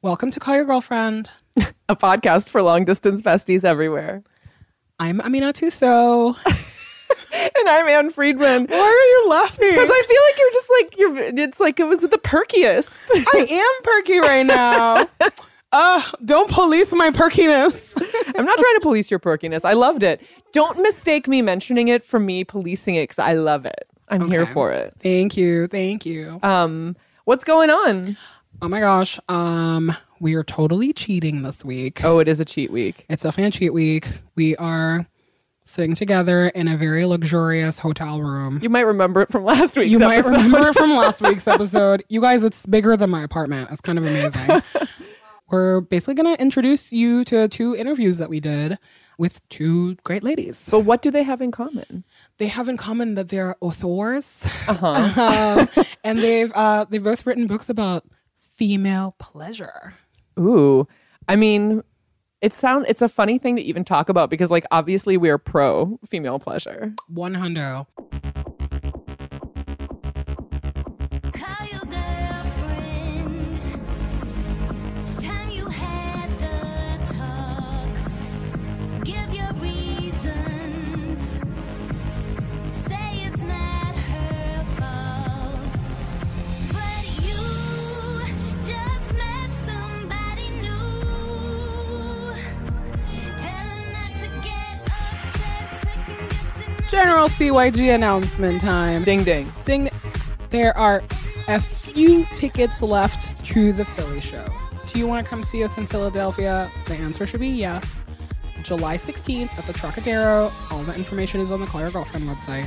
Welcome to Call Your Girlfriend. a podcast for long distance besties everywhere. I'm Aminatou Sow. and I'm Ann Friedman. Why are you laughing? Because I feel like you're just like you're. It's like it was the perkiest. I am perky right now. Uh, don't police my perkiness. I'm not trying to police your perkiness. I loved it. Don't mistake me mentioning it for me policing it because I love it. I'm okay. here for it. Thank you. Thank you. Um, what's going on? Oh my gosh. Um, we are totally cheating this week. Oh, it is a cheat week. It's definitely a cheat week. We are sitting together in a very luxurious hotel room. You might remember it from last week's You episode. might remember it from last week's episode. You guys, it's bigger than my apartment. It's kind of amazing. We're basically going to introduce you to two interviews that we did with two great ladies. But what do they have in common? They have in common that they're authors, uh-huh. um, and they've uh, they've both written books about female pleasure? Ooh. I mean, it sound it's a funny thing to even talk about because like obviously we're pro female pleasure. 100. CYG announcement time. Ding ding. Ding. There are a few tickets left to the Philly show. Do you want to come see us in Philadelphia? The answer should be yes. July 16th at the Trocadero. All the information is on the Call Your Girlfriend website.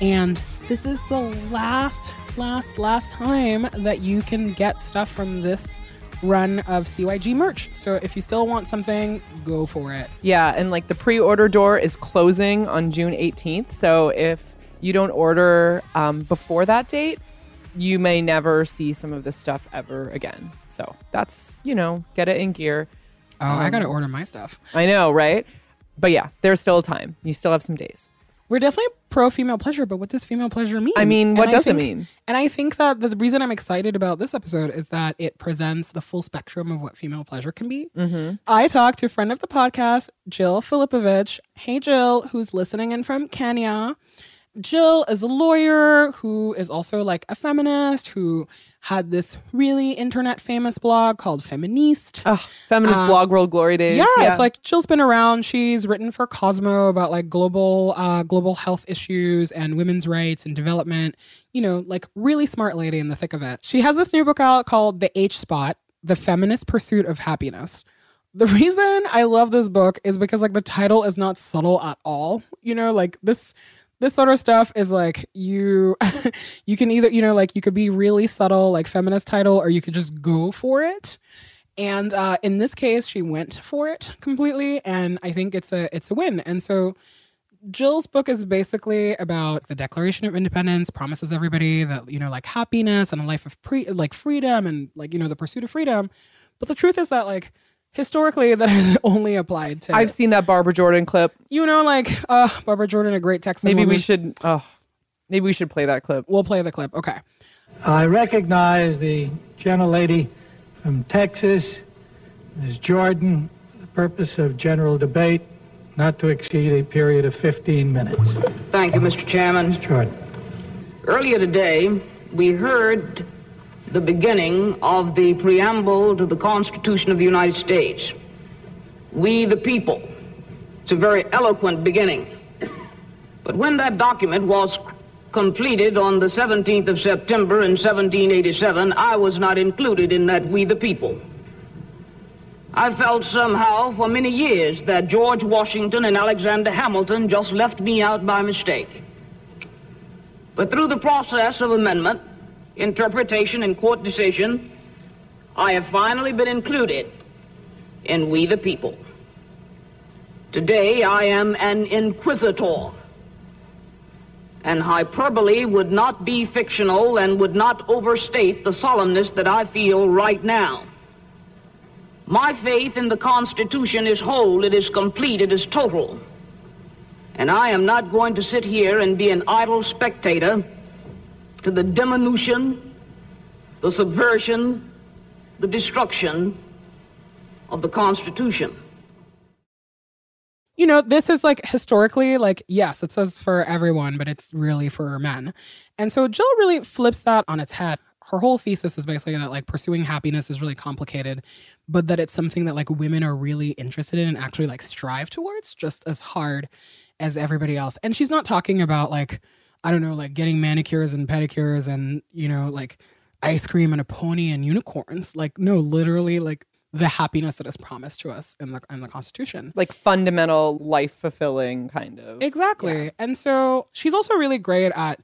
And this is the last, last, last time that you can get stuff from this run of CYG merch. So if you still want something, go for it. Yeah, and like the pre-order door is closing on June 18th. So if you don't order um, before that date, you may never see some of this stuff ever again. So that's you know, get it in gear. Oh, um, I gotta order my stuff. I know, right? But yeah, there's still time. You still have some days we're definitely pro female pleasure, but what does female pleasure mean? I mean, what and does think, it mean? And I think that the, reason I'm excited about this episode is that it presents the full spectrum of what female pleasure can be. Mm-hmm. I talked to a friend of the podcast, Jill Filipovic. Hey, Jill, who's listening in from Kenya. Jill is a lawyer who is also like a feminist who had this really internet famous blog called Feministe. Oh, feminist um, blog world glory days. Yeah, yeah, it's like Jill's been around. She's written for Cosmo about like global uh, global health issues and women's rights and development. You know, like really smart lady in the thick of it. She has this new book out called The H Spot: The Feminist Pursuit of Happiness. The reason I love this book is because like the title is not subtle at all. You know, like this this sort of stuff is like you you can either you know like you could be really subtle like feminist title or you could just go for it. And uh, in this case she went for it completely and i think it's a it's a win. And so jill's book is basically about the declaration of independence promises everybody that you know like happiness and a life of pre like freedom and like you know the pursuit of freedom. But the truth is that like historically that has only applied to. I've seen that Barbara Jordan clip. You know, like uh, Barbara Jordan, a great Texan. Maybe woman. we should. Oh, maybe we should play that clip. We'll play the clip. Okay. I recognize the gentle lady from Texas, Ms. Jordan. The purpose of general debate, not to exceed a period of 15 minutes. Thank you, Mr. Chairman. Ms. Jordan. Earlier today, we heard the beginning of the preamble to the Constitution of the United States. We the people. It's a very eloquent beginning. But when that document was completed on the 17th of September in 1787, I was not included in that we the people. I felt somehow for many years that George Washington and Alexander Hamilton just left me out by mistake. But through the process of amendment, interpretation and court decision, I have finally been included in We the People. Today I am an inquisitor, and hyperbole would not be fictional and would not overstate the solemnness that I feel right now. My faith in the Constitution is whole, it is complete, it is total. And I am not going to sit here and be an idle spectator to the diminution, the subversion, the destruction of the Constitution. You know, this is like historically, like, yes, it says for everyone, but it's really for men. And so Jill really flips that on its head. Her whole thesis is basically that like pursuing happiness is really complicated, but that it's something that like women are really interested in and actually like strive towards just as hard as everybody else. And she's not talking about like, I don't know, like getting manicures and pedicures and, you know, like ice cream and a pony and unicorns. Like, no, literally, like the happiness that is promised to us in the in the Constitution. Like fundamental life fulfilling kind of. Exactly. Yeah. And so she's also really great at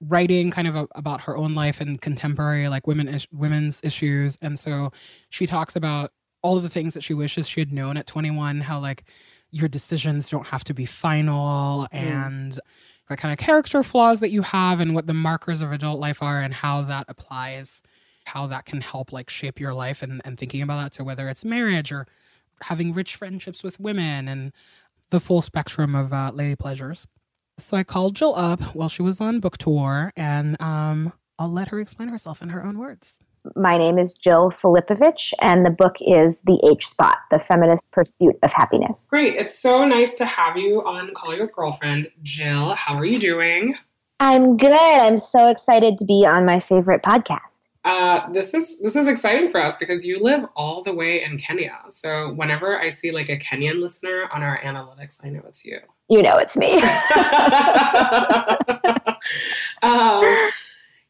writing kind of a, about her own life and contemporary like women is, women's issues. And so she talks about all of the things that she wishes she had known at 21, how like your decisions don't have to be final mm. and kind of character flaws that you have and what the markers of adult life are and how that applies how that can help like shape your life and, and thinking about that. So whether it's marriage or having rich friendships with women and the full spectrum of uh, lady pleasures. So I called Jill up while she was on book tour, and um, I'll let her explain herself in her own words. My name is Jill Filipovic, and the book is The H Spot The Feminist Pursuit of Happiness. Great. It's so nice to have you on Call Your Girlfriend. Jill, how are you doing? I'm good. I'm so excited to be on my favorite podcast. Uh, this is this is exciting for us because you live all the way in Kenya. So whenever I see like a Kenyan listener on our analytics, I know it's you. You know it's me. um,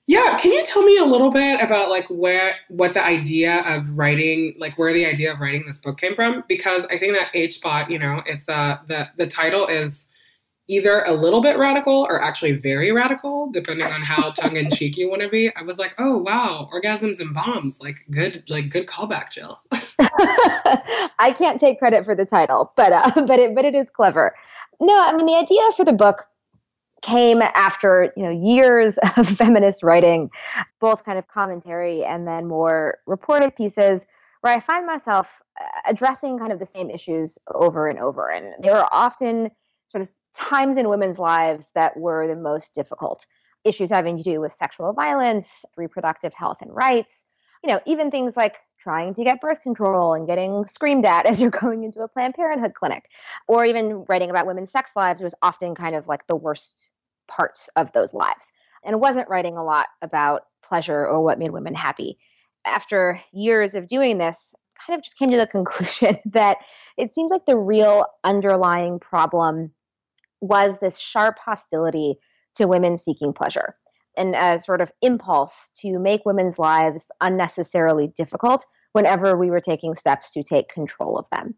yeah, can you tell me a little bit about like where what the idea of writing, like where the idea of writing this book came from? Because I think that H spot, you know, it's uh the the title is either a little bit radical or actually very radical, depending on how tongue in cheek you want to be. I was like, oh wow, orgasms and bombs, like good, like good callback, Jill. I can't take credit for the title, but uh, but it but it is clever. No, I mean the idea for the book came after you know years of feminist writing, both kind of commentary and then more reported pieces where I find myself uh, addressing kind of the same issues over and over, and they were often sort of times in women's lives that were the most difficult. Issues having to do with sexual violence, reproductive health and rights, you know, even things like trying to get birth control and getting screamed at as you're going into a Planned Parenthood clinic, or even writing about women's sex lives was often kind of like the worst parts of those lives. And wasn't writing a lot about pleasure or what made women happy. After years of doing this, kind of just came to the conclusion that it seems like the real underlying problem was this sharp hostility to women seeking pleasure and a sort of impulse to make women's lives unnecessarily difficult whenever we were taking steps to take control of them.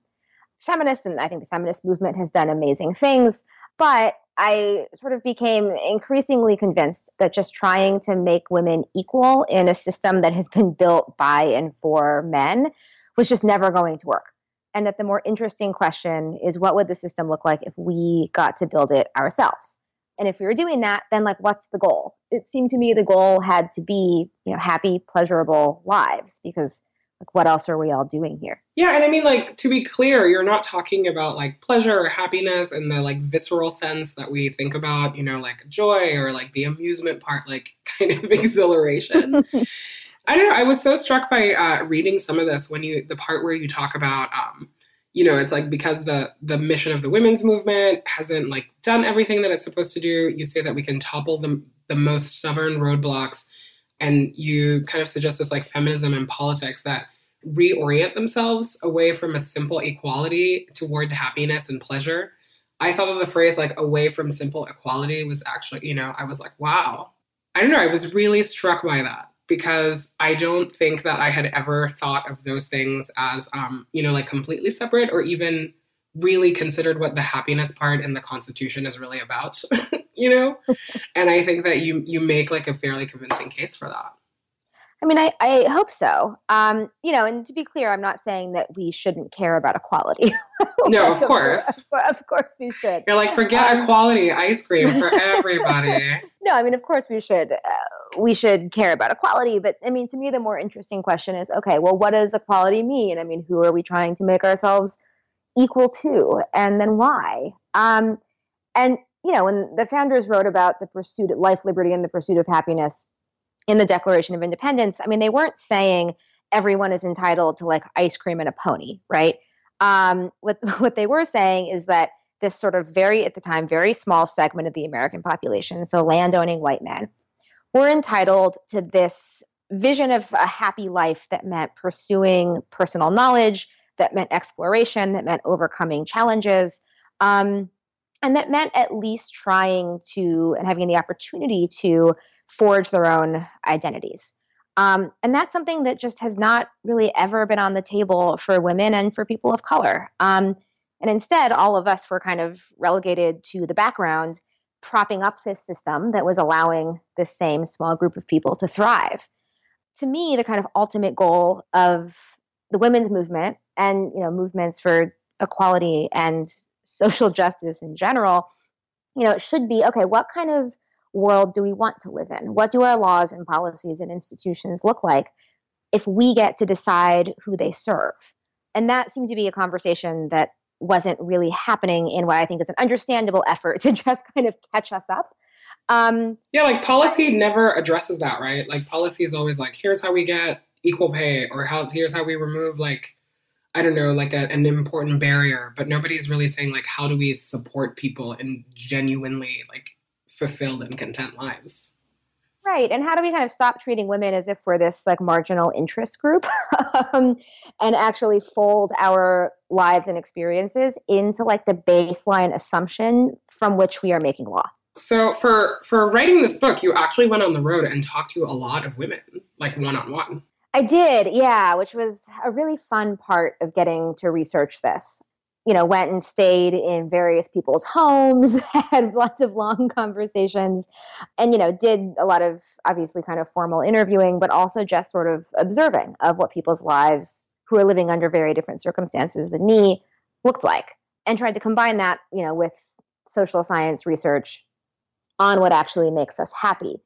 Feminists, and I think the feminist movement has done amazing things, but I sort of became increasingly convinced that just trying to make women equal in a system that has been built by and for men was just never going to work and that the more interesting question is what would the system look like if we got to build it ourselves and if we were doing that then like what's the goal it seemed to me the goal had to be you know happy pleasurable lives because like what else are we all doing here yeah and i mean like to be clear you're not talking about like pleasure or happiness in the like visceral sense that we think about you know like joy or like the amusement part like kind of exhilaration I don't know. I was so struck by uh, reading some of this when you the part where you talk about, um, you know, it's like because the the mission of the women's movement hasn't like done everything that it's supposed to do. You say that we can topple the the most stubborn roadblocks, and you kind of suggest this like feminism and politics that reorient themselves away from a simple equality toward happiness and pleasure. I thought that the phrase like away from simple equality was actually, you know, I was like, wow. I don't know. I was really struck by that because I don't think that I had ever thought of those things as, um, you know, like completely separate or even really considered what the happiness part in the Constitution is really about, you know? and I think that you you make like a fairly convincing case for that. I mean, I, I hope so. Um, you know, and to be clear, I'm not saying that we shouldn't care about equality. no, of course. Of, course we should. You're like, forget um, equality ice cream for everybody. no, I mean, of course we should. Uh, we should care about equality. But I mean, to me, the more interesting question is okay, well, what does equality mean? I mean, who are we trying to make ourselves equal to? And then why? Um, and, you know, when the founders wrote about the pursuit of life, liberty, and the pursuit of happiness, in the Declaration of Independence, I mean, they weren't saying everyone is entitled to like ice cream and a pony, right? Um, what what they were saying is that this sort of very at the time very small segment of the American population, so landowning white men, were entitled to this vision of a happy life that meant pursuing personal knowledge, that meant exploration, that meant overcoming challenges. Um, and that meant at least trying to and having the opportunity to forge their own identities. Um, and that's something that just has not really ever been on the table for women and for people of color. Um, and instead, all of us were kind of relegated to the background, propping up this system that was allowing this same small group of people to thrive. To me, the kind of ultimate goal of the women's movement and you know movements for equality and social justice in general, you know, it should be okay, what kind of world do we want to live in? What do our laws and policies and institutions look like if we get to decide who they serve? And that seemed to be a conversation that wasn't really happening in what I think is an understandable effort to just kind of catch us up. Um, yeah, like policy never addresses that, right? Like policy is always like, here's how we get equal pay, or how here's how we remove like I don't know, like a, an important barrier, but nobody's really saying like how do we support people in genuinely like fulfilled and content lives. Right. And how do we kind of stop treating women as if we're this like marginal interest group um, and actually fold our lives and experiences into like the baseline assumption from which we are making law? So for for writing this book, you actually went on the road and talked to a lot of women, like one on one. I did, yeah, which was a really fun part of getting to research this. You know, went and stayed in various people's homes, had lots of long conversations, and, you know, did a lot of obviously kind of formal interviewing, but also just sort of observing of what people's lives who are living under very different circumstances than me looked like and tried to combine that, you know, with social science research on what actually makes us happy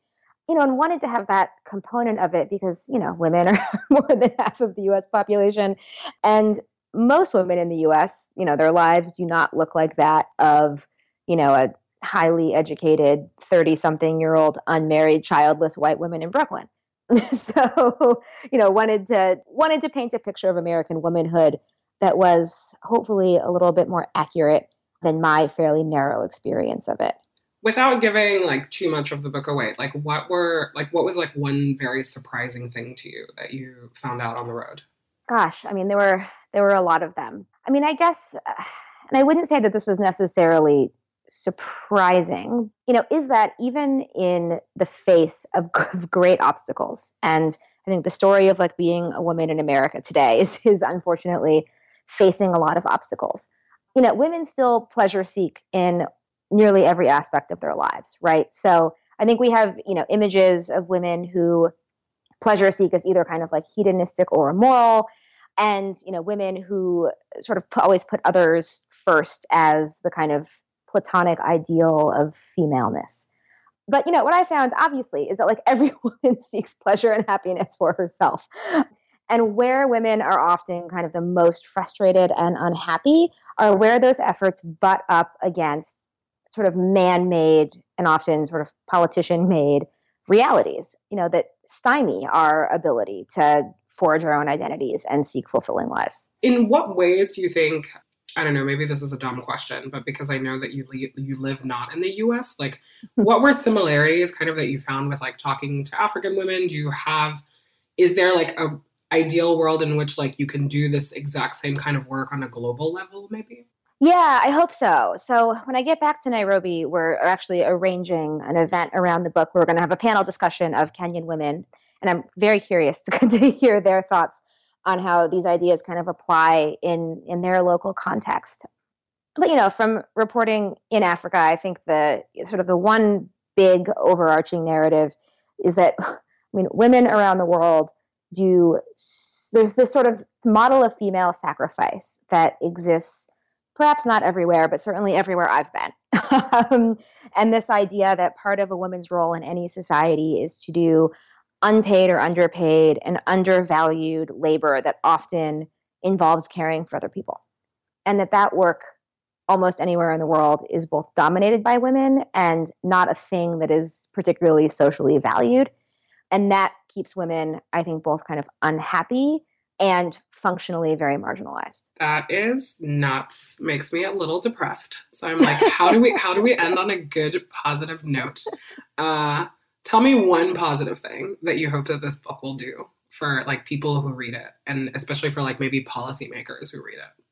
you know, and wanted to have that component of it because, you know, women are more than half of the US population. And most women in the US, you know, their lives do not look like that of, you know, a highly educated 30 something year old unmarried childless white woman in Brooklyn. so, you know, wanted to wanted to paint a picture of American womanhood that was hopefully a little bit more accurate than my fairly narrow experience of it without giving like too much of the book away like what were like what was like one very surprising thing to you that you found out on the road? Gosh i mean there were there were a lot of them. I mean i guess and i wouldn't say that this was necessarily surprising. You know is that even in the face of, of great obstacles and i think the story of like being a woman in america today is, is unfortunately facing a lot of obstacles. You know women still pleasure seek in nearly every aspect of their lives, right? So I think we have, you know, images of women who pleasure seek as either kind of like hedonistic or immoral, and you know, women who sort of always put others first as the kind of platonic ideal of femaleness. But you know, what I found obviously is that like every woman seeks pleasure and happiness for herself. And where women are often kind of the most frustrated and unhappy are where those efforts butt up against sort of man-made and often sort of politician-made realities, you know, that stymie our ability to forge our own identities and seek fulfilling lives. In what ways do you think I don't know, maybe this is a dumb question, but because I know that you you live not in the US, like what were similarities kind of that you found with like talking to African women? Do you have is there like a ideal world in which like you can do this exact same kind of work on a global level maybe? Yeah, I hope so. So when I get back to Nairobi, we're actually arranging an event around the book. We're going to have a panel discussion of Kenyan women, and I'm very curious to, to hear their thoughts on how these ideas kind of apply in in their local context. But you know, from reporting in Africa, I think the sort of the one big overarching narrative is that I mean, women around the world do there's this sort of model of female sacrifice that exists perhaps not everywhere, but certainly everywhere I've been. um, and this idea that part of a woman's role in any society is to do unpaid or underpaid and undervalued labor that often involves caring for other people. And that that work almost anywhere in the world is both dominated by women and not a thing that is particularly socially valued. And that keeps women, I think, both kind of unhappy and functionally very marginalized. That is nuts. Makes me a little depressed. So I'm like, how do we how do we end on a good positive note? Uh, tell me one positive thing that you hope that this book will do for like people who read it and especially for like maybe policymakers who read it.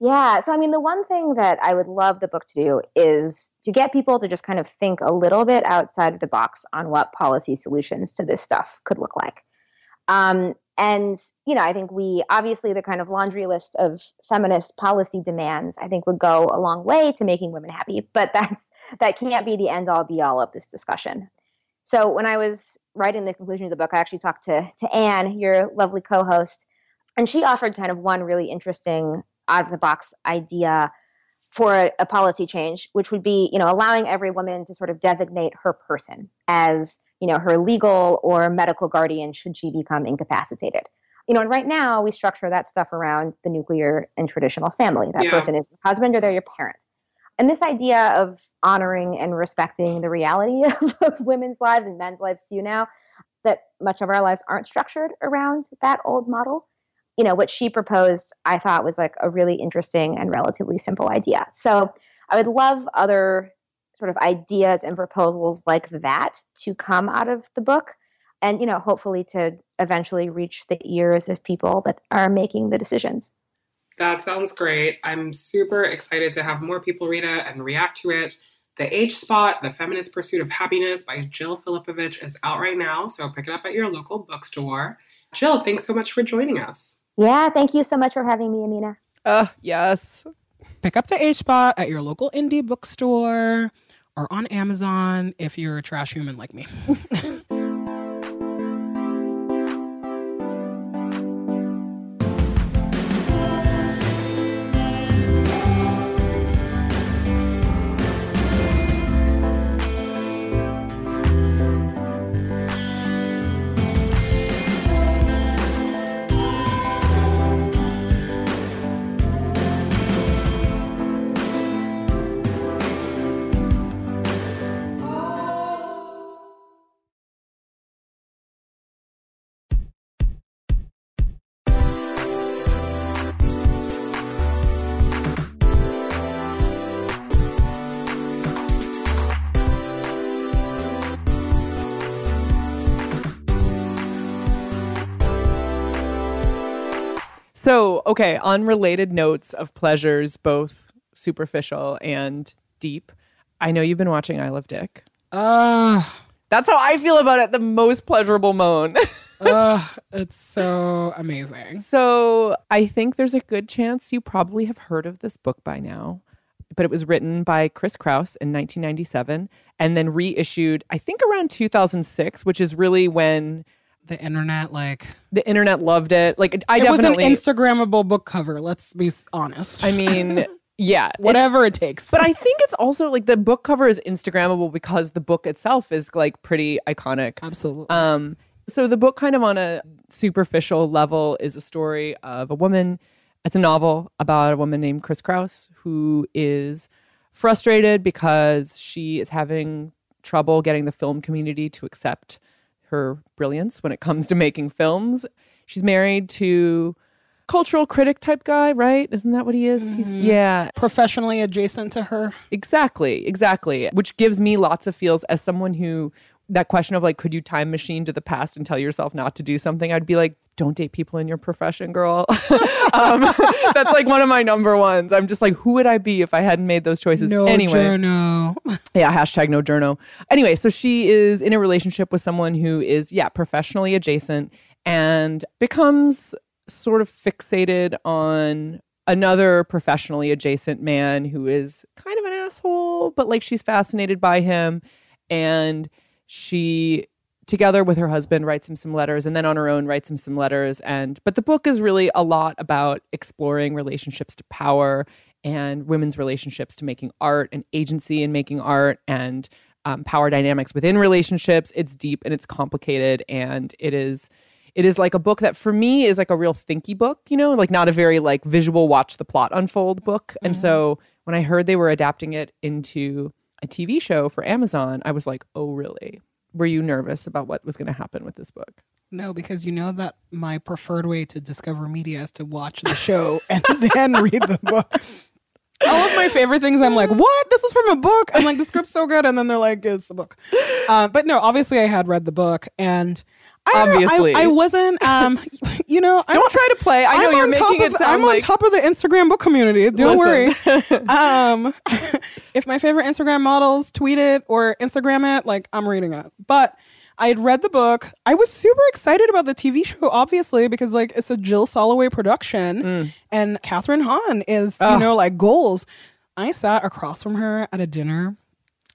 Yeah. So, I mean, the one thing that I would love the book to do is to get people to just kind of think a little bit outside of the box on what policy solutions to this stuff could look like. Um, and, you know, I think we obviously the kind of laundry list of feminist policy demands, I think would go a long way to making women happy, but that's that can't be the end all be all of this discussion. So when I was writing the conclusion of the book, I actually talked to to Ann, your lovely co-host, and she offered kind of one really interesting out of the box idea for a, a, policy change, which would be, you know, allowing every woman to sort of designate her person as, you know, her legal or medical guardian should she become incapacitated. You know, and right now we structure that stuff around the nuclear and traditional family. That yeah. person is your husband or they're your parent. And this idea of honoring and respecting the reality of, of women's lives and men's lives too now, that much of our lives aren't structured around that old model you know, what she proposed, I thought was like a really interesting and relatively simple idea. So I would love other sort of ideas and proposals like that to come out of the book and, you know, hopefully to eventually reach the ears of people that are making the decisions. That sounds great. I'm super excited to have more people read it and react to it. The H Spot, The Feminist Pursuit of Happiness by Jill Filipovic is out right now, so pick it up at your local bookstore. Jill, thanks so much for joining us. Yeah, thank you so much for having me, Amina. Uh, yes. Pick up the H Spot at your local indie bookstore or on Amazon if you're a trash human like me. So, okay, on related notes of pleasures, both superficial and deep, I know you've been watching I Love Dick. Uh, That's how I feel about it. The most pleasurable moan. uh, it's so amazing. So, I think there's a good chance you probably have heard of this book by now. But it was written by Chris Kraus in 1997 and then reissued, I think, around 2006, which is really when the internet like the internet loved it. Like I it definitely was an Instagrammable book cover. Let's be honest. I mean, yeah, whatever it takes. But I think it's also like the book cover is Instagrammable because the book itself is like pretty iconic. Absolutely. Um, so the book, kind of on a superficial level, is a story of a woman. It's a novel about a woman named Chris Kraus who is frustrated because she is having trouble getting the film community to accept her brilliance when it comes to making films. She's married to cultural critic type guy, right? Isn't that what he is? Mm-hmm. He's yeah, professionally adjacent to her. Exactly, exactly. Which gives me lots of feels as someone who that question of like, could you time machine to the past and tell yourself not to do something? I'd be like, don't date people in your profession, girl. um, that's like one of my number ones. I'm just like, who would I be if I hadn't made those choices no anyway? Journo. yeah, hashtag no journo. Anyway, so she is in a relationship with someone who is, yeah, professionally adjacent and becomes sort of fixated on another professionally adjacent man who is kind of an asshole, but like she's fascinated by him. And she together with her husband writes him some letters and then on her own writes him some letters. And but the book is really a lot about exploring relationships to power and women's relationships to making art and agency in making art and um, power dynamics within relationships. It's deep and it's complicated and it is it is like a book that for me is like a real thinky book you know like not a very like visual watch the plot unfold book. Mm-hmm. and so when i heard they were adapting it into a tv show for amazon i was like oh really were you nervous about what was going to happen with this book? No, because you know that my preferred way to discover media is to watch the show and then read the book. All of my favorite things, I'm like, what? This is from a book. I'm like, the script's so good, and then they're like, it's a book. Uh, but no, obviously, I had read the book, and I don't know, I- Obviously. I, wasn't. Um, you know, I'm, Don't try to play. I know I'm you're on making top it of, sound I'm like on top of the Instagram book community. Don't Listen. worry. um, if my favorite Instagram models tweet it or Instagram it, like I'm reading it. But I had read the book. I was super excited about the TV show, obviously, because like it's a Jill Soloway production, Mm. and Kathryn Hahn is you know like goals. I sat across from her at a dinner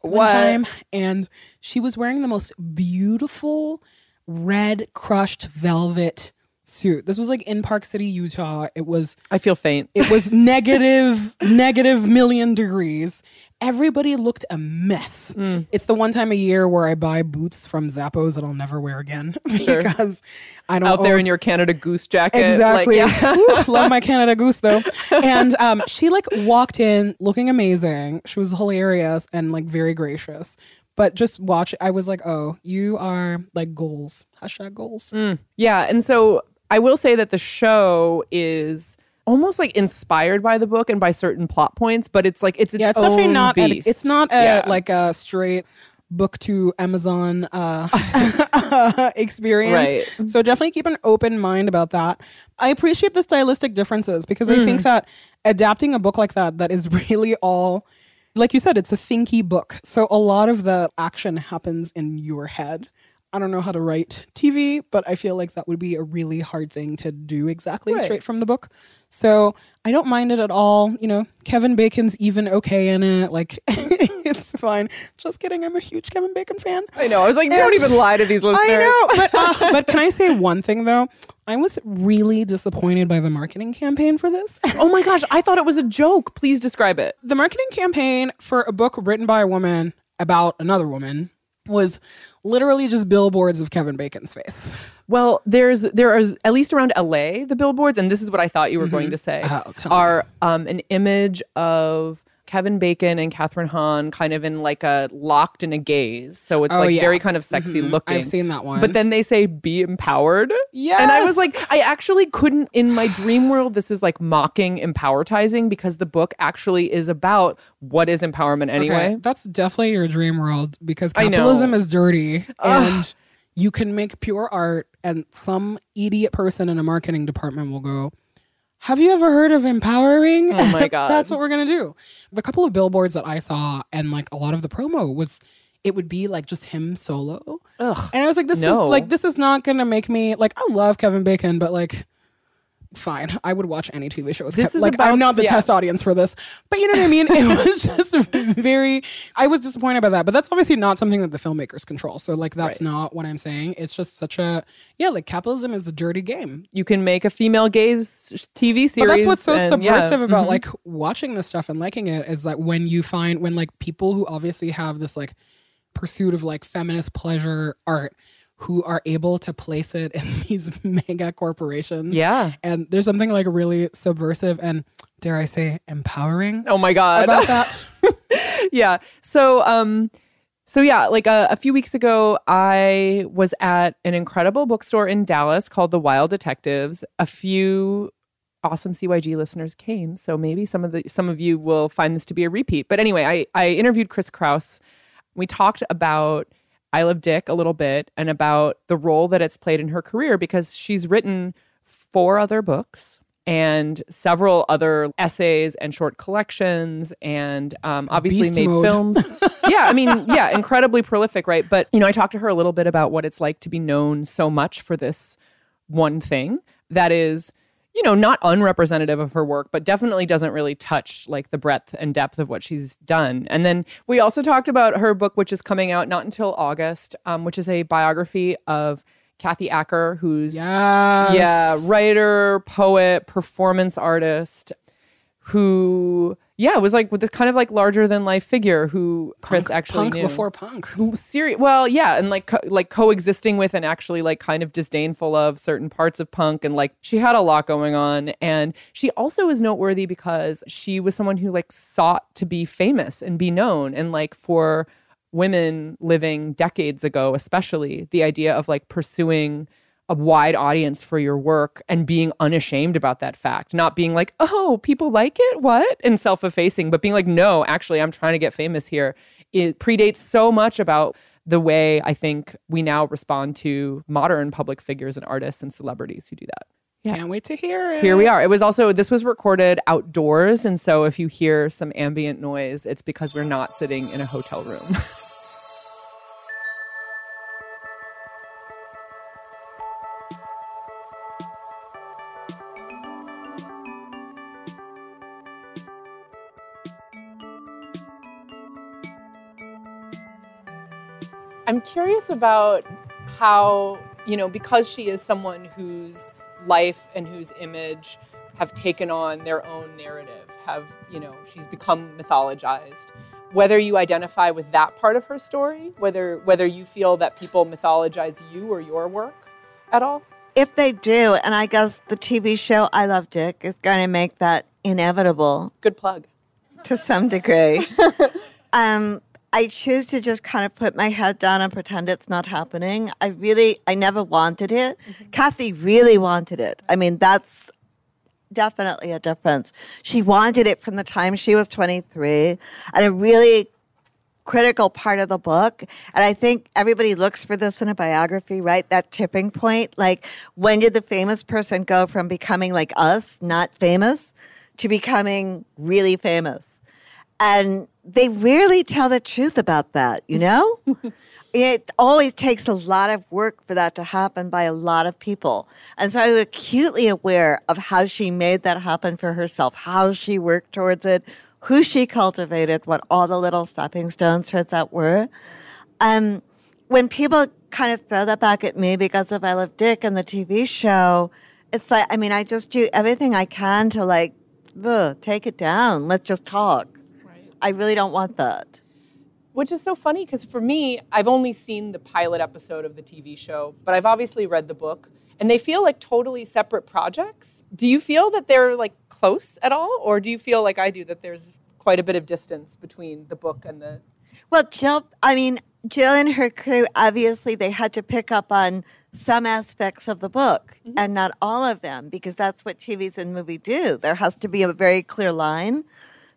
one time, and she was wearing the most beautiful red crushed velvet suit. This was like in Park City, Utah. It was I feel faint. it was negative negative million degrees. Everybody looked a mess. Mm. It's the one time a year where I buy boots from Zappos that I'll never wear again Sure. because I don't know. Out there own- in your Canada Goose jacket. Exactly. Like, yeah. Ooh, love my Canada Goose though. And um, she like walked in looking amazing. She was hilarious and like very gracious. But just watch, I was like, oh, you are like goals. Hashtag goals. Yeah, and so I will say that the show is almost like inspired by the book and by certain plot points, but it's like it's its yeah, it's definitely not. a- beast. it's not a Yeah. like a straight book to Amazon uh, experience. Right. So definitely keep an open mind about that. I appreciate the stylistic differences because I Mm. think that adapting a book like that that is really all like you said, it's a thinky book. So a lot of the action happens in your head. I don't know how to write TV, but I feel like that would be a really hard thing to do exactly Right. straight from the book. So I don't mind it at all. You know, Kevin Bacon's even okay in it. Like, it's fine. Just kidding. I'm a huge Kevin Bacon fan. I know. I was like, don't even lie to these listeners. I know, but uh, but can I say one thing though? I was really disappointed by the marketing campaign for this. oh my gosh, I thought it was a joke. Please describe it. the marketing campaign for a book written by a woman about another woman was literally just billboards of Kevin Bacon's face. Well, there's there is at least around LA the billboards, and this is what I thought you were going to say Oh, are um, an image of Kevin Bacon and Kathryn Hahn kind of in like a locked in a gaze. So it's Oh, like yeah. very kind of sexy mm-hmm. looking. I've seen that one. But then they say be empowered. Yeah. And I was like, I actually couldn't in my dream world, this is like mocking empowertizing because the book actually is about what is empowerment anyway. Okay, that's definitely your dream world because capitalism is dirty and you can make pure art and some idiot person in a marketing department will go, have you ever heard of empowering? Oh my God. That's what we're going to do. The couple of billboards that I saw and like a lot of the promo was it would be like just him solo. Ugh. And I was like this No. is like this is not going to make me like I love Kevin Bacon but like fine. I would watch any TV show with This Kev- is like about- I'm not the yeah. test audience for this. But you know what I mean? It was just very I was disappointed by that. But that's obviously not something that the filmmakers control. So like that's Right. not what I'm saying. It's just such a yeah, like capitalism is a dirty game. You can make a female gaze TV series. But that's what's so and yeah. subversive about Mhm. like watching this stuff and liking it is that when you find when like people who obviously have this like pursuit of like feminist pleasure art who are able to place it in these mega corporations. Yeah. And there's something like really subversive and dare I say empowering Oh my God. about that. yeah. So, um, so yeah, like uh, a, a few weeks ago, I was at an incredible bookstore in Dallas called The Wild Detectives. A few awesome CYG listeners came, so maybe some of the some of you will find this to be a repeat. But anyway, I I interviewed Chris Kraus. We talked about I Love Dick a little bit and about the role that it's played in her career because she's written four other books and several other essays and short collections and um, obviously Beast made mode. films. yeah, I mean, yeah, incredibly prolific, right? But, you know, I talked to her a little bit about what it's like to be known so much for this one thing that is you know not unrepresentative of her work but definitely doesn't really touch like the breadth and depth of what she's done and then we also talked about her book which is coming out not until august um, which is a biography of kathy acker who's Yes. yeah writer poet performance artist who yeah it was like with this kind of like larger than life figure who chris Punk- actually punk knew before punk. serious well yeah and like co- like coexisting with and actually like kind of disdainful of certain parts of punk and like she had a lot going on and she also is noteworthy because she was someone who like sought to be famous and be known and like for women living decades ago, especially the idea of like pursuing a wide audience for your work and being unashamed about that fact, not being like, oh, people like it, what? And self effacing, but being like, no, actually, I'm trying to get famous here. It predates so much about the way I think we now respond to modern public figures and artists and celebrities who do that. Yeah. Can't wait to hear it. Here we are. It was also, this was recorded outdoors. And so if you hear some ambient noise, it's because we're not sitting in a hotel room. I'm curious about how, you know, because she is someone whose life and whose image have taken on their own narrative, have, you know, she's become mythologized. Whether you identify with that part of her story, whether whether you feel that people mythologize you or your work at all? If they do, and I guess the TV show I Love Dick is going to make that inevitable. Good plug. To some degree. um, I choose to just kind of put my head down and pretend it's not happening. I really, I never wanted it. Mm-hmm. Kathy really wanted it. I mean, that's definitely a difference. She wanted it from the time she was 23, and a really critical part of the book. And I think everybody looks for this in a biography, right? That tipping point. Like, when did the famous person go from becoming like us, not famous, to becoming really famous? And they rarely tell the truth about that, you know? it always takes a lot of work for that to happen by a lot of people. And so I'm acutely aware of how she made that happen for herself, how she worked towards it, who she cultivated, what all the little stepping stones for that were. Um, when people kind of throw that back at me because of I Love Dick and the TV show, it's like, I mean, I just do everything I can to like, ugh, take it down. Let's just talk. I really don't want that. Which is so funny because for me, I've only seen the pilot episode of the TV show, but I've obviously read the book and they feel like totally separate projects. Do you feel that they're like close at all? Or do you feel like I do that there's quite a bit of distance between the book and the. Well, Jill, I mean, Jill and her crew, obviously, they had to pick up on some aspects of the book mm-hmm. and not all of them because that's what TVs and movie do. There has to be a very clear line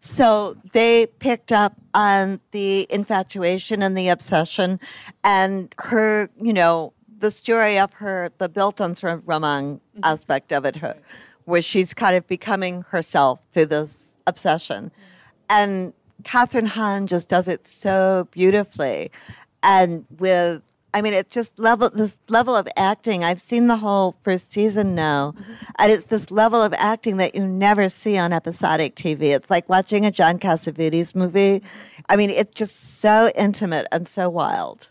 so they picked up on the infatuation and the obsession and her, you know, the story of her, the Bildungsroman mm-hmm. aspect of it, her, where she's kind of becoming herself through this obsession. Mm-hmm. And Kathryn Hahn just does it so beautifully. And with I mean, it's just level this level of acting. I've seen the whole first season now, and it's this level of acting that you never see on episodic TV. It's like watching a John Cassavetes movie. I mean, it's just so intimate and so wild.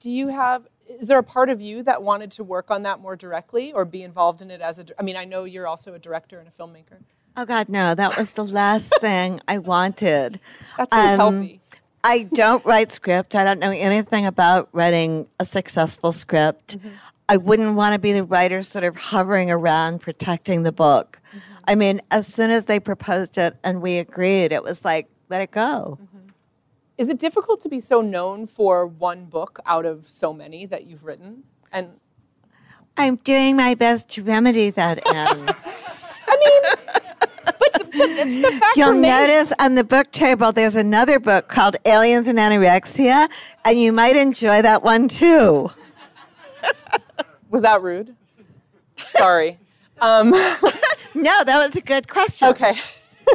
Do you have? Is there a part of you that wanted to work on that more directly or be involved in it as a? I mean, I know you're also a director and a filmmaker. Oh God, no! That was the last thing I wanted. That's um, healthy. I don't write script. I don't know anything about writing a successful script. Mm-hmm. I wouldn't want to be the writer sort of hovering around protecting the book. Mm-hmm. I mean, as soon as they proposed it and we agreed, it was like, let it go. Mm-hmm. Is it difficult to be so known for one book out of so many that you've written? And I'm doing my best to remedy that, Ann. I mean, but, the fact You'll remains- notice on the book table there's another book called Aliens and Anorexia, and you might enjoy that one too. Was that rude? Sorry. Um, no, that was a good question. Okay.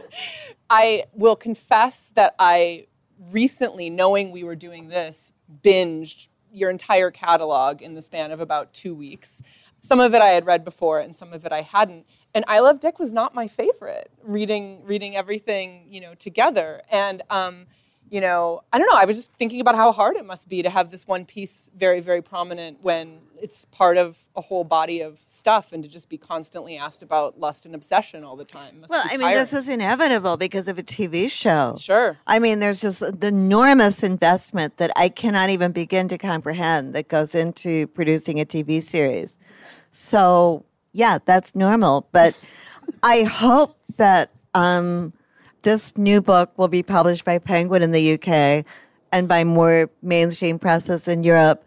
I will confess that I recently, knowing we were doing this, binged your entire catalog in the span of about two weeks. Some of it I had read before, and some of it I hadn't and I Love Dick was not my favorite. Reading reading everything you know together, and um, you know I don't know. I was just thinking about how hard it must be to have this one piece very very prominent when it's part of a whole body of stuff, and to just be constantly asked about lust and obsession all the time. Well, I mean, this is inevitable because of a TV show. Sure. I mean, there's just the enormous investment that I cannot even begin to comprehend that goes into producing a TV series. So yeah, that's normal. But I hope that um, this new book will be published by Penguin in the UK and by more mainstream presses in Europe.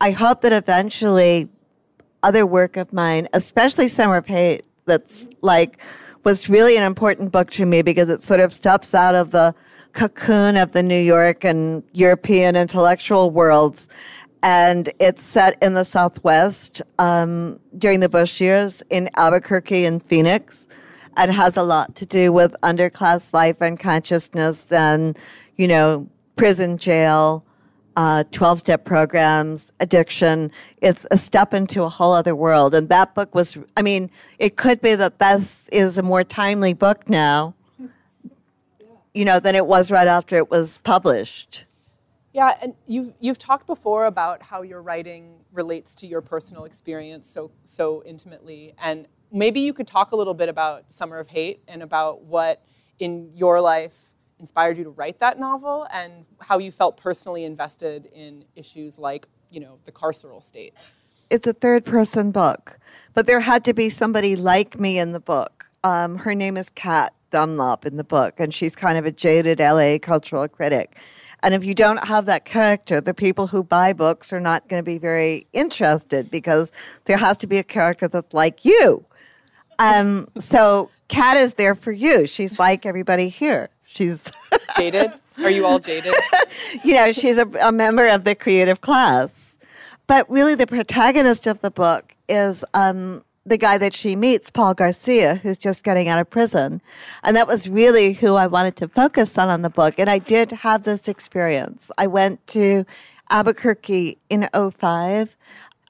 I hope that eventually other work of mine, especially Summer of Hate, that's like was really an important book to me because it sort of steps out of the cocoon of the New York and European intellectual worlds. And it's set in the Southwest um, during the Bush years in Albuquerque and Phoenix and has a lot to do with underclass life and consciousness and, you know, prison, jail, uh, 12 step programs, addiction. It's a step into a whole other world. And that book was, I mean, it could be that this is a more timely book now, you know, than it was right after it was published. Yeah, and you've you've talked before about how your writing relates to your personal experience so so intimately, and maybe you could talk a little bit about Summer of Hate and about what in your life inspired you to write that novel and how you felt personally invested in issues like, you know, the carceral state. It's a third person book, but there had to be somebody like me in the book. Um, her name is Kat Dunlop in the book, and she's kind of a jaded LA cultural critic. And if you don't have that character, the people who buy books are not going to be very interested because there has to be a character that's like you. Um, so Kat is there for you. She's like everybody here. She's jaded. Are you all jaded? you know, she's a, a member of the creative class. But really, the protagonist of the book is um, the guy that she meets, Paul Garcia, who's just getting out of prison. And that was really who I wanted to focus on on the book. And I did have this experience. I went to Albuquerque in 05.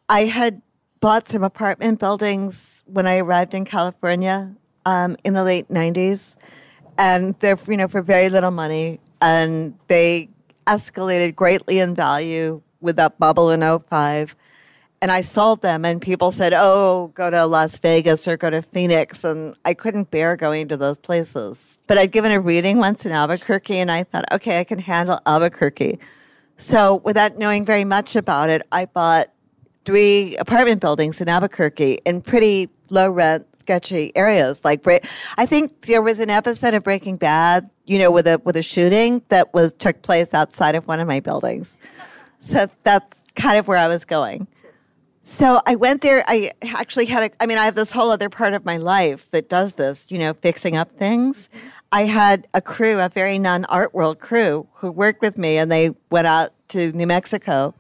I had bought some apartment buildings when I arrived in California um, in the late 90s and they're you know for very little money, and they escalated greatly in value with that bubble in 05. And I sold them, and people said, "Oh, go to Las Vegas or go to Phoenix," and I couldn't bear going to those places. But I'd given a reading once in Albuquerque, and I thought, "Okay, I can handle Albuquerque." So, without knowing very much about it, I bought three apartment buildings in Albuquerque in pretty low rent sketchy areas. Like, I think there was an episode of Breaking Bad, you know, with a with a shooting that was took place outside of one of my buildings. So that's kind of where I was going. So I went there. I actually had a, I mean, I have this whole other part of my life that does this, you know, fixing up things. I had a crew, a very non art world crew, who worked with me, and they went out to New Mexico.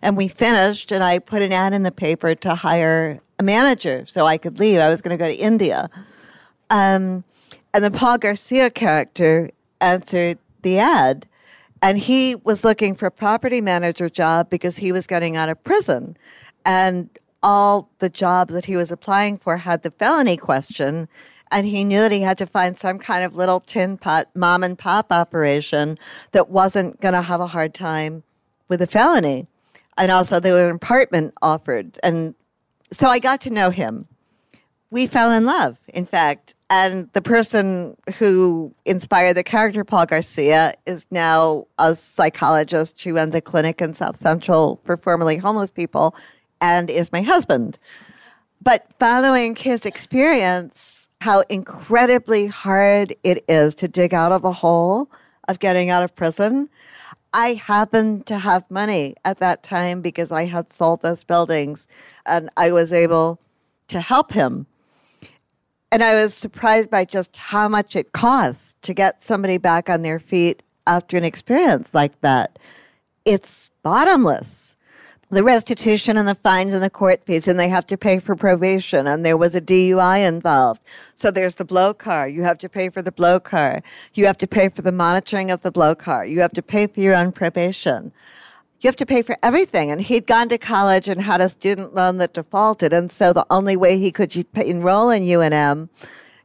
And we finished, and I put an ad in the paper to hire a manager so I could leave. I was going to go to India. Um, and the Paul Garcia character answered the ad. And he was looking for a property manager job because he was getting out of prison. And all the jobs that he was applying for had the felony question. And he knew that he had to find some kind of little tin pot mom and pop operation that wasn't going to have a hard time with a felony. And also, there was an apartment offered. And so I got to know him. We fell in love, in fact. And the person who inspired the character, Paul Garcia, is now a psychologist who runs a clinic in South Central for formerly homeless people and is my husband. But following his experience, how incredibly hard it is to dig out of a hole of getting out of prison, I happened to have money at that time because I had sold those buildings and I was able to help him. And I was surprised by just how much it costs to get somebody back on their feet after an experience like that. It's bottomless. The restitution and the fines and the court fees, and they have to pay for probation, and there was a DUI involved. So there's the blow car. You have to pay for the blow car. You have to pay for the monitoring of the blow car. You have to pay for your own probation you have to pay for everything. And he'd gone to college and had a student loan that defaulted. And so the only way he could enroll in UNM,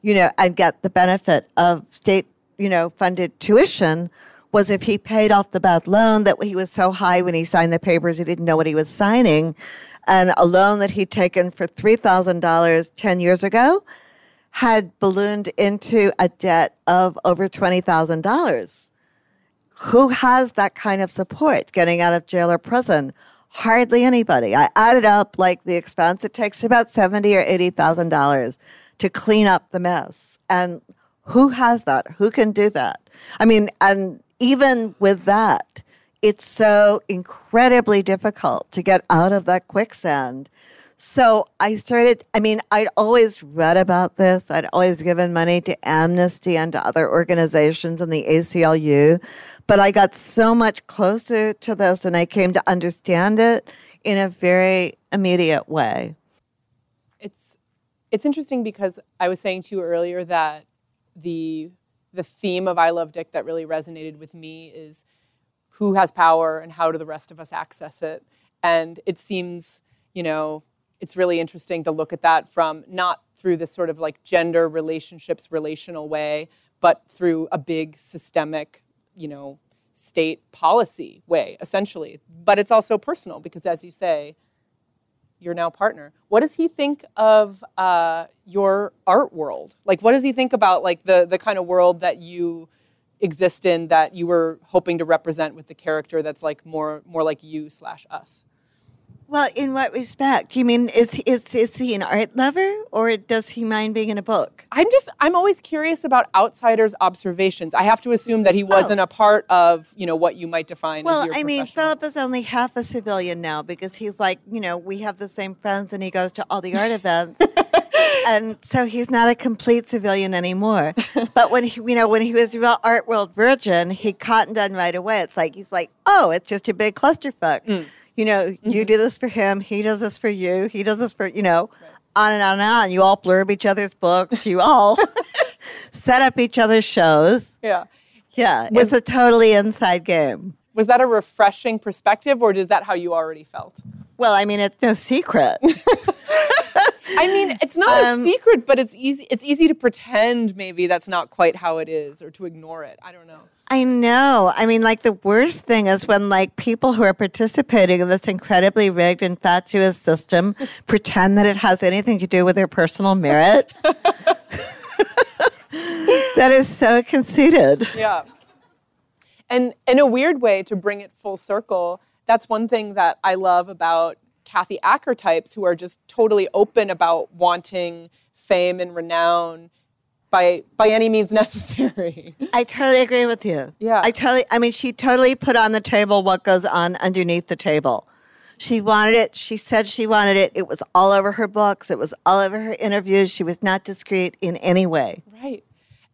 you know, and get the benefit of state, you know, funded tuition was if he paid off the bad loan that he was so high when he signed the papers, he didn't know what he was signing. And a loan that he'd taken for $3,000 10 years ago had ballooned into a debt of over $20,000 who has that kind of support getting out of jail or prison? Hardly anybody. I added up like the expense. It takes about seventy or eighty thousand dollars to clean up the mess. And who has that? Who can do that? I mean, and even with that, it's so incredibly difficult to get out of that quicksand. So I started, I mean, I'd always read about this. I'd always given money to Amnesty and to other organizations and the ACLU. But I got so much closer to this and I came to understand it in a very immediate way. It's it's interesting because I was saying to you earlier that the the theme of I Love Dick that really resonated with me is who has power and how do the rest of us access it. And it seems, you know, it's really interesting to look at that from not through this sort of like gender relationships relational way, but through a big systemic, you know, state policy way, essentially. But it's also personal because, as you say, your now partner. What does he think of uh, your art world? Like, what does he think about like the the kind of world that you exist in that you were hoping to represent with the character that's like more more like you slash us? Well, in what respect? Do you mean is is is he an art lover, or does he mind being in a book? I'm just I'm always curious about outsiders' observations. I have to assume that he oh. wasn't a part of you know what you might define. Well, as your I mean, Philip is only half a civilian now because he's like, you know, we have the same friends, and he goes to all the art events, and so he's not a complete civilian anymore. But when he, you know, when he was a real art world virgin, he cottoned on right away. It's like he's like, oh, it's just a big clusterfuck. Mm. You know, you do this for him, he does this for you, he does this for you know, on and on and on. You all blurb each other's books. You all set up each other's shows. yeah. Yeah, it's a totally inside game. Was that a refreshing perspective, or is that how you already felt? Well, I mean, it's no secret. I mean, it's not Um, a secret, but it's easy. It's easy to pretend maybe that's not quite how it is, or to ignore it. I don't know. I know. I mean, like the worst thing is when like people who are participating in this incredibly rigged and fatuous system pretend that it has anything to do with their personal merit. that is so conceited. Yeah. And in a weird way, to bring it full circle, that's one thing that I love about Kathy Acker types who are just totally open about wanting fame and renown by by any means necessary. I totally agree with you. Yeah. I totally I mean she totally put on the table what goes on underneath the table. She wanted it. She said she wanted it. It was all over her books. It was all over her interviews. She was not discreet in any way. right.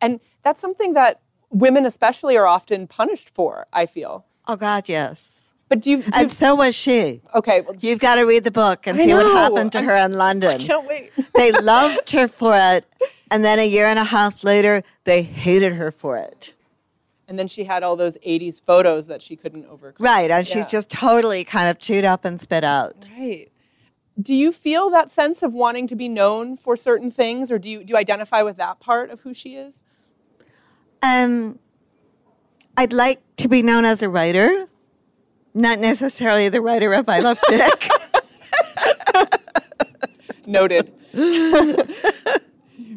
And that's something that women especially are often punished for, I feel. Oh God, yes. But do you, do And so was she. okay, well, You've got to read the book and I see what happened to I'm- her in London. can't wait. they loved her for it, and then a year and a half later, they hated her for it. And then she had all those 80s photos that she couldn't overcome. Right, and Yeah. she's just totally kind of chewed up and spit out. Right. Do you feel that sense of wanting to be known for certain things, or do you, do you identify with that part of who she is? Um, I'd like to be known as a writer, not necessarily the writer of I Love Dick. Noted.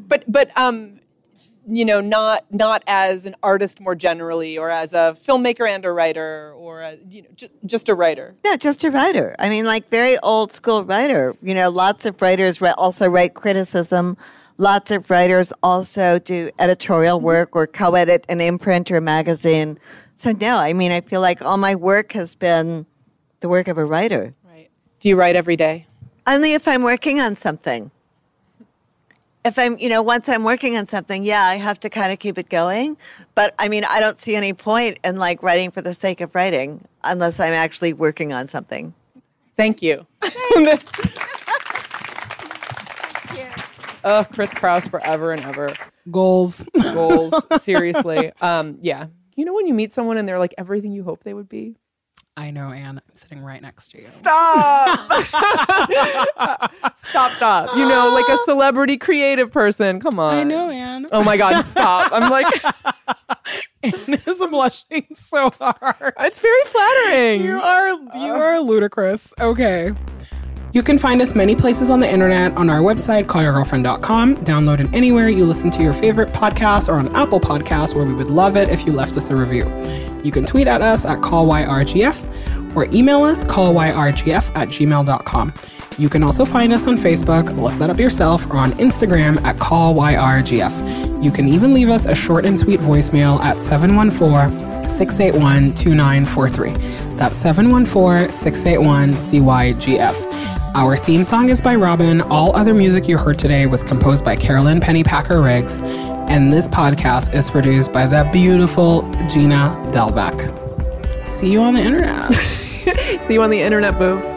but but um, you know, not not as an artist more generally, or as a filmmaker and a writer, or a, you know, ju- just a writer. no, just a writer. I mean, like very old school writer. You know, lots of writers ri- also write criticism. Lots of writers also do editorial work or co-edit an imprint or a magazine. So no, I mean, I feel like all my work has been the work of a writer. Right. Do you write every day? Only if I'm working on something. If I'm, you know, once I'm working on something, yeah, I have to kind of keep it going. But I mean, I don't see any point in like writing for the sake of writing unless I'm actually working on something. Thank you. Oh, Chris Kraus forever and ever. Goals. Goals, seriously. Um, yeah. You know when you meet someone and they're like everything you hope they would be? I know, Ann. I'm sitting right next to you. Stop. stop, stop. You know, like a celebrity creative person. Come on. I know, Ann. Oh my God, stop. I'm like, Ann is blushing so hard. it's very flattering. You are you are ludicrous. Okay. You can find us many places on the internet on our website, callyourgirlfriend.com. Download it anywhere you listen to your favorite podcast or on Apple Podcasts, where we would love it if you left us a review. You can tweet at us at callyrgf or email us callyrgf at gmail.com. You can also find us on Facebook, look that up yourself, or on Instagram at callyrgf. You can even leave us a short and sweet voicemail at 714 681 2943. That's 714 681 CYGF. Our theme song is by Robyn. All other music you heard today was composed by Carolyn Pennypacker Riggs. And this podcast is produced by the beautiful Gina Delvac. See you on the internet. See you on the internet, boo.